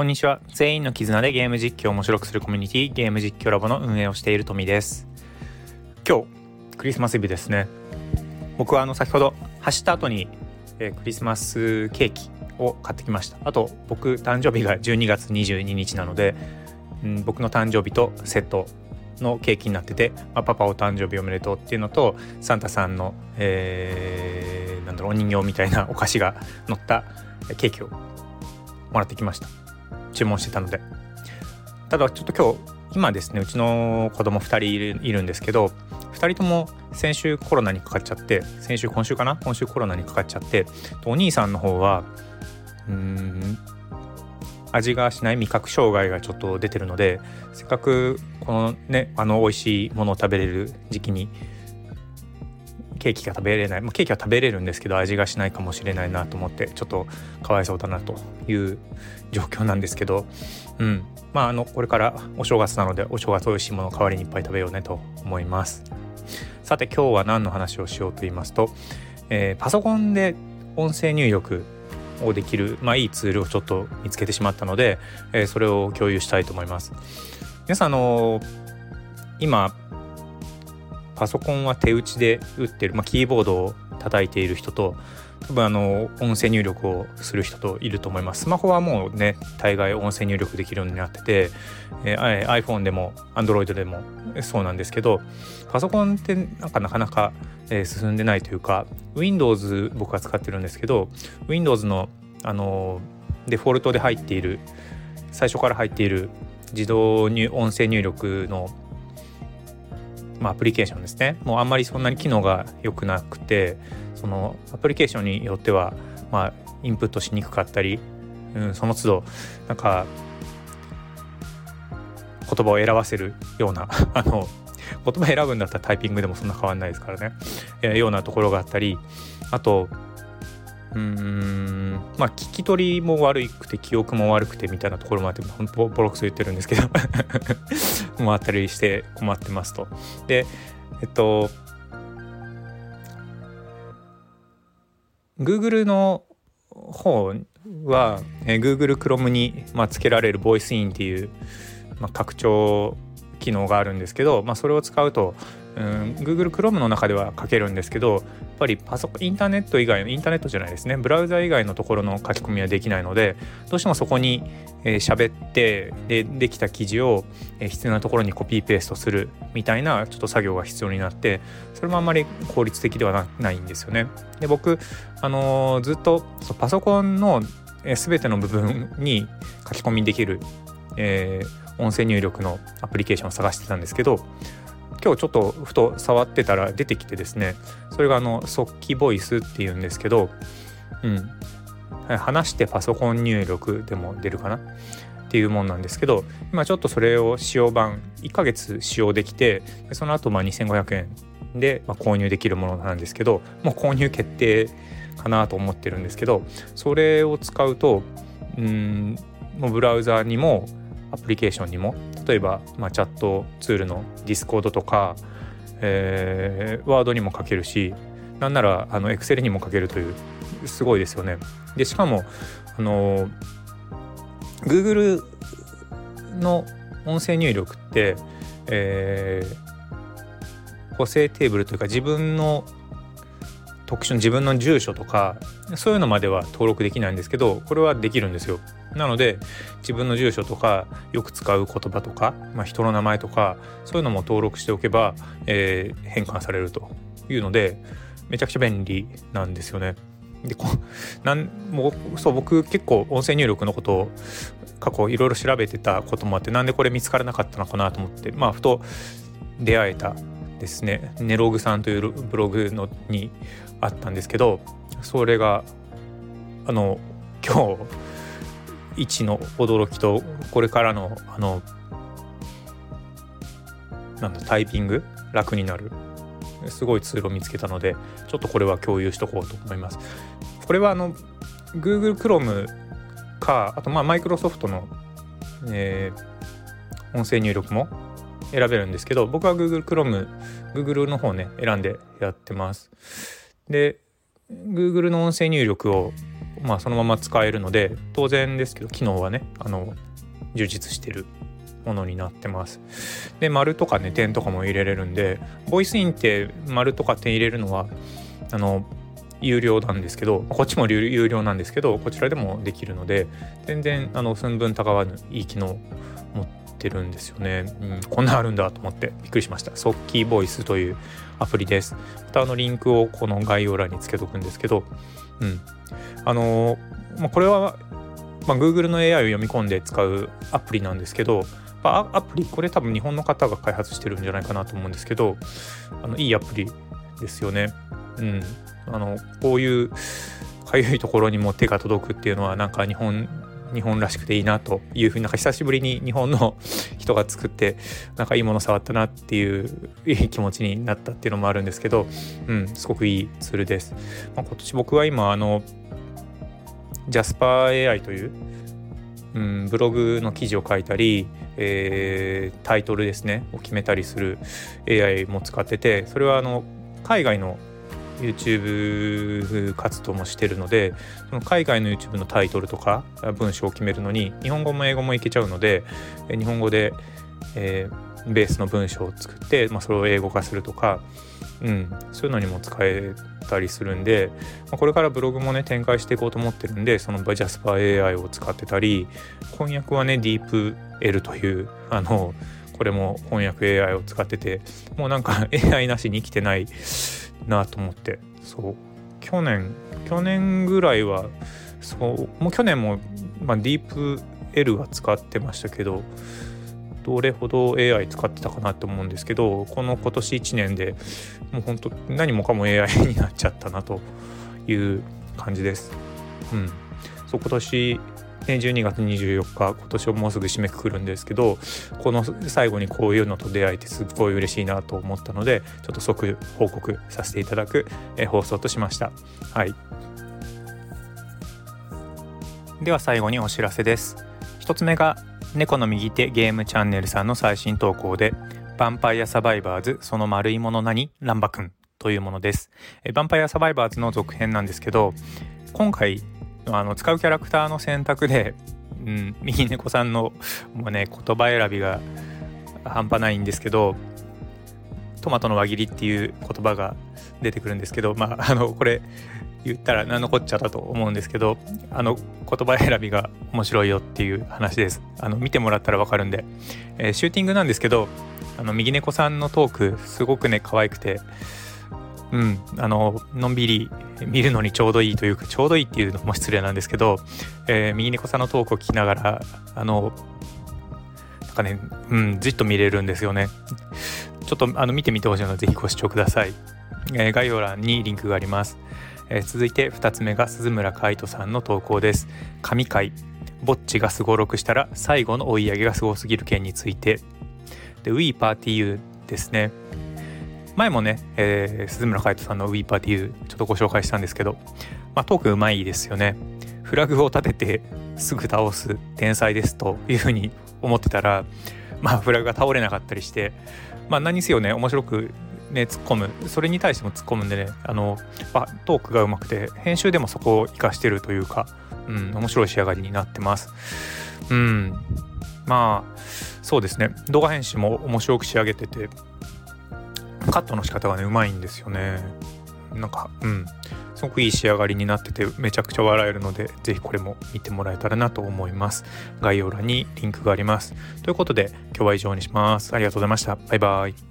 こんにちは。全員の絆でゲーム実況を面白くするコミュニティゲーム実況ラボの運営をしている富です。今日クリスマスイブですね。僕はあの先ほど走った後に、えー、クリスマスケーキを買ってきました。あと僕誕生日が12月22日なので、うん、僕の誕生日とセットのケーキになってて、まあ、パパお誕生日おめでとうっていうのとサンタさんの、えー、なんだろうお人形みたいなお菓子が乗ったケーキをもらってきました。注文してたので。ただちょっと今日今ですねうちの子供2人いるいるんですけど2人とも先週コロナにかかっちゃって先週今週かな？今週コロナにかかっちゃってお兄さんの方はうん味がしない味覚障害がちょっと出てるのでせっかくこのねあの美味しいものを食べれる時期にケーキが食べれない、まあ、ケーキは食べれるんですけど味がしないかもしれないなと思ってちょっとかわいそうだなという状況なんですけど、うん、まああのこれからお正月なのでお正月美味しいものを代わりにいっぱい食べようねと思います。さて今日は何の話をしようと言いますと、えー、パソコンで音声入力をできる、まあ、いいツールをちょっと見つけてしまったので、えー、それを共有したいと思います。皆さんあの今パソコンは手打ちで打ってる、まあ、キーボードを叩いている人と多分あの音声入力をする人といると思います。スマホはもうね大概音声入力できるようになってて、えー、iPhone でも Android でもそうなんですけどパソコンってなんかなかなか、え、進んでないというか Windows 僕は使ってるんですけど Windows のあのデフォルトで入っている最初から入っている自動に音声入力のまあ、アプリケーションですね。もうあんまりそんなに機能が良くなくてそのアプリケーションによっては、まあ、インプットしにくかったり、うん、その都度なんか言葉を選ばせるような あの言葉選ぶんだったらタイピングでもそんな変わんないですからね、えー、ようなところがあったりあとうんまあ聞き取りも悪くて記憶も悪くてみたいなところもあって本当ボロクソ言ってるんですけど もあったりして困ってますと。でえっと Google の方は、えー、Google Chrome に、まあ、つけられるボイスインっていう、まあ、拡張機能があるんですけど、まあ、それを使うとうん Google Chrome の中では書けるんですけどやっぱりパソコンインターネット以外のインターネットじゃないですねブラウザ以外のところの書き込みはできないのでどうしてもそこに喋、えー、ってでできた記事を、えー、必要なところにコピーペーストするみたいなちょっと作業が必要になってそれもあんまり効率的ではないんですよね。で僕、あのー、ずっとパソコンの全ての部分に書き込みできる、えー、音声入力のアプリケーションを探してたんですけど今日ちょっとふと触ってたら出てきてですねそれがあの速記ボイスっていうんですけど、うん、話してパソコン入力でも出るかな？っていうもんなんですけど今ちょっとそれを使用版1ヶ月使用できてその後まあ2500円で購入できるものなんですけどもう購入決定かなと思ってるんですけどそれを使うとうんもうブラウザにもアプリケーションにも例えば、まあ、チャットツールのディスコードとか、えー、ワードにも書けるしなんならあのエクセルにも書けるというすごいですよね。でしかもあの Google の音声入力って、えー、補正テーブルというか自分の特殊な自分の住所とかそういうのまでは登録できないんですけどこれはできるんですよ。なので自分の住所とかよく使う言葉とか、まあ、人の名前とかそういうのも登録しておけば、えー、変換されるというのでめちゃくちゃ便利なんですよね。でこなんもうそう僕結構音声入力のことを過去いろいろ調べてたこともあってなんでこれ見つからなかったのかなと思ってまあふと出会えたですねネログさんというブログのにあったんですけどそれがあの今日一の驚きとこれからのあのなんだタイピング？楽になる？すごいツールを見つけたのでちょっとこれは共有しとこうと思います。これはあの Google Chrome かあとまあマイクロソフトの、えー、音声入力も選べるんですけど僕は Google Chrome Google の方ね選んでやってます。で Google の音声入力をまあ、そのまま使えるので当然ですけど機能はねあの充実してるものになってます。で丸とかね点とかも入れれるんでボイスインって丸とか点入れるのはあの有料なんですけどこっちも有料なんですけどこちらでもできるので全然あの寸分たがわぬいい機能持ってるんですよね、うん、こんなあるんだと思ってびっくりしました。ソッキーボイスというアプリです。またあのリンクをこの概要欄につけとくんですけどうん。あのまあ、これは、まあ、Google の AI を読み込んで使うアプリなんですけどまあアプリこれ多分日本の方が開発してるんじゃないかなと思うんですけどあのいいアプリですよね。うん、あのこういうかゆいところにも手が届くっていうのはなんか日本日本らしくていいなというふうになんか久しぶりに日本の人が作ってなんかいいもの触ったなっていういい気持ちになったっていうのもあるんですけど、うん、すごくいいツールです。まあ、今年僕は今あのジャスパー AI という、うん、ブログの記事を書いたり、えー、タイトルですねを決めたりする AI も使っててそれはあの海外の YouTube 活動もしてるのでその海外の YouTube のタイトルとか文章を決めるのに日本語も英語もいけちゃうので日本語で、えー、ベースの文章を作って、まあ、それを英語化するとか、うん、そういうのにも使えたりするんで、まあ、これからブログもね展開していこうと思ってるんでそのジャスパー AI を使ってたり翻訳はねディープ L というあのこれも翻訳 AI を使っててもうなんか AI なしに生きてないなと思って。そう。去年去年ぐらいはそうもう去年も、まあ、ディープ L は使ってましたけどどれほど AI 使ってたかなと思うんですけどこの今年1年でもう本当何もかも AI になっちゃったなという感じです。うん、そう今年ね、12月24日今年をもうすぐ締めくくるんですけどこの最後にこういうのと出会えてすっごい嬉しいなと思ったのでちょっと即報告させていただく、放送としました。はいでは最後にお知らせです。1つ目が猫の右手ゲームチャンネルさんの最新投稿で「ヴァンパイアサバイバーズその丸いもの何？ランバくん」というものです。ヴァンパイアサバイバーズの続編なんですけど今回あの使うキャラクターの選択で、うん、右猫さんのもうね言葉選びが半端ないんですけどトマトの輪切りっていう言葉が出てくるんですけどまああのこれ言ったら何のこっちゃだと思うんですけどあの言葉選びが面白いよっていう話です。あの見てもらったら分かるんで、えー、シューティングなんですけどあの右猫さんのトークすごくね可愛くてうん、あののんびり見るのにちょうどいいというかちょうどいいっていうのも失礼なんですけど、えー、右猫さんのトークを聞きながらあのなんかね、うん、じっと見れるんですよね。ちょっとあの見てみてほしいのでぜひご視聴ください、えー、概要欄にリンクがあります、えー、続いて2つ目が鈴村海人さんの投稿です。神回ぼっちがすごろくしたら最後の追い上げがすごすぎる件について。で We Party You ですね。前もね、えー、鈴村海人さんの w e パーティーちょっとご紹介したんですけど、まあ、トークうまいですよね。フラグを立ててすぐ倒す天才ですというふうに思ってたら、まあ、フラグが倒れなかったりして、まあ、何せよね面白くね突っ込む。それに対しても突っ込むんでねあの、あ、トークがうまくて編集でもそこを活かしてるというか、うん、面白い仕上がりになってます。うん。まあそうですね。動画編集も面白く仕上げててカットの仕方がねうまいんですよね。なんかうん。すごくいい仕上がりになっててめちゃくちゃ笑えるので是非これも見てもらえたらなと思います。概要欄にリンクがあります。ということで今日は以上にします。ありがとうございました。バイバイ。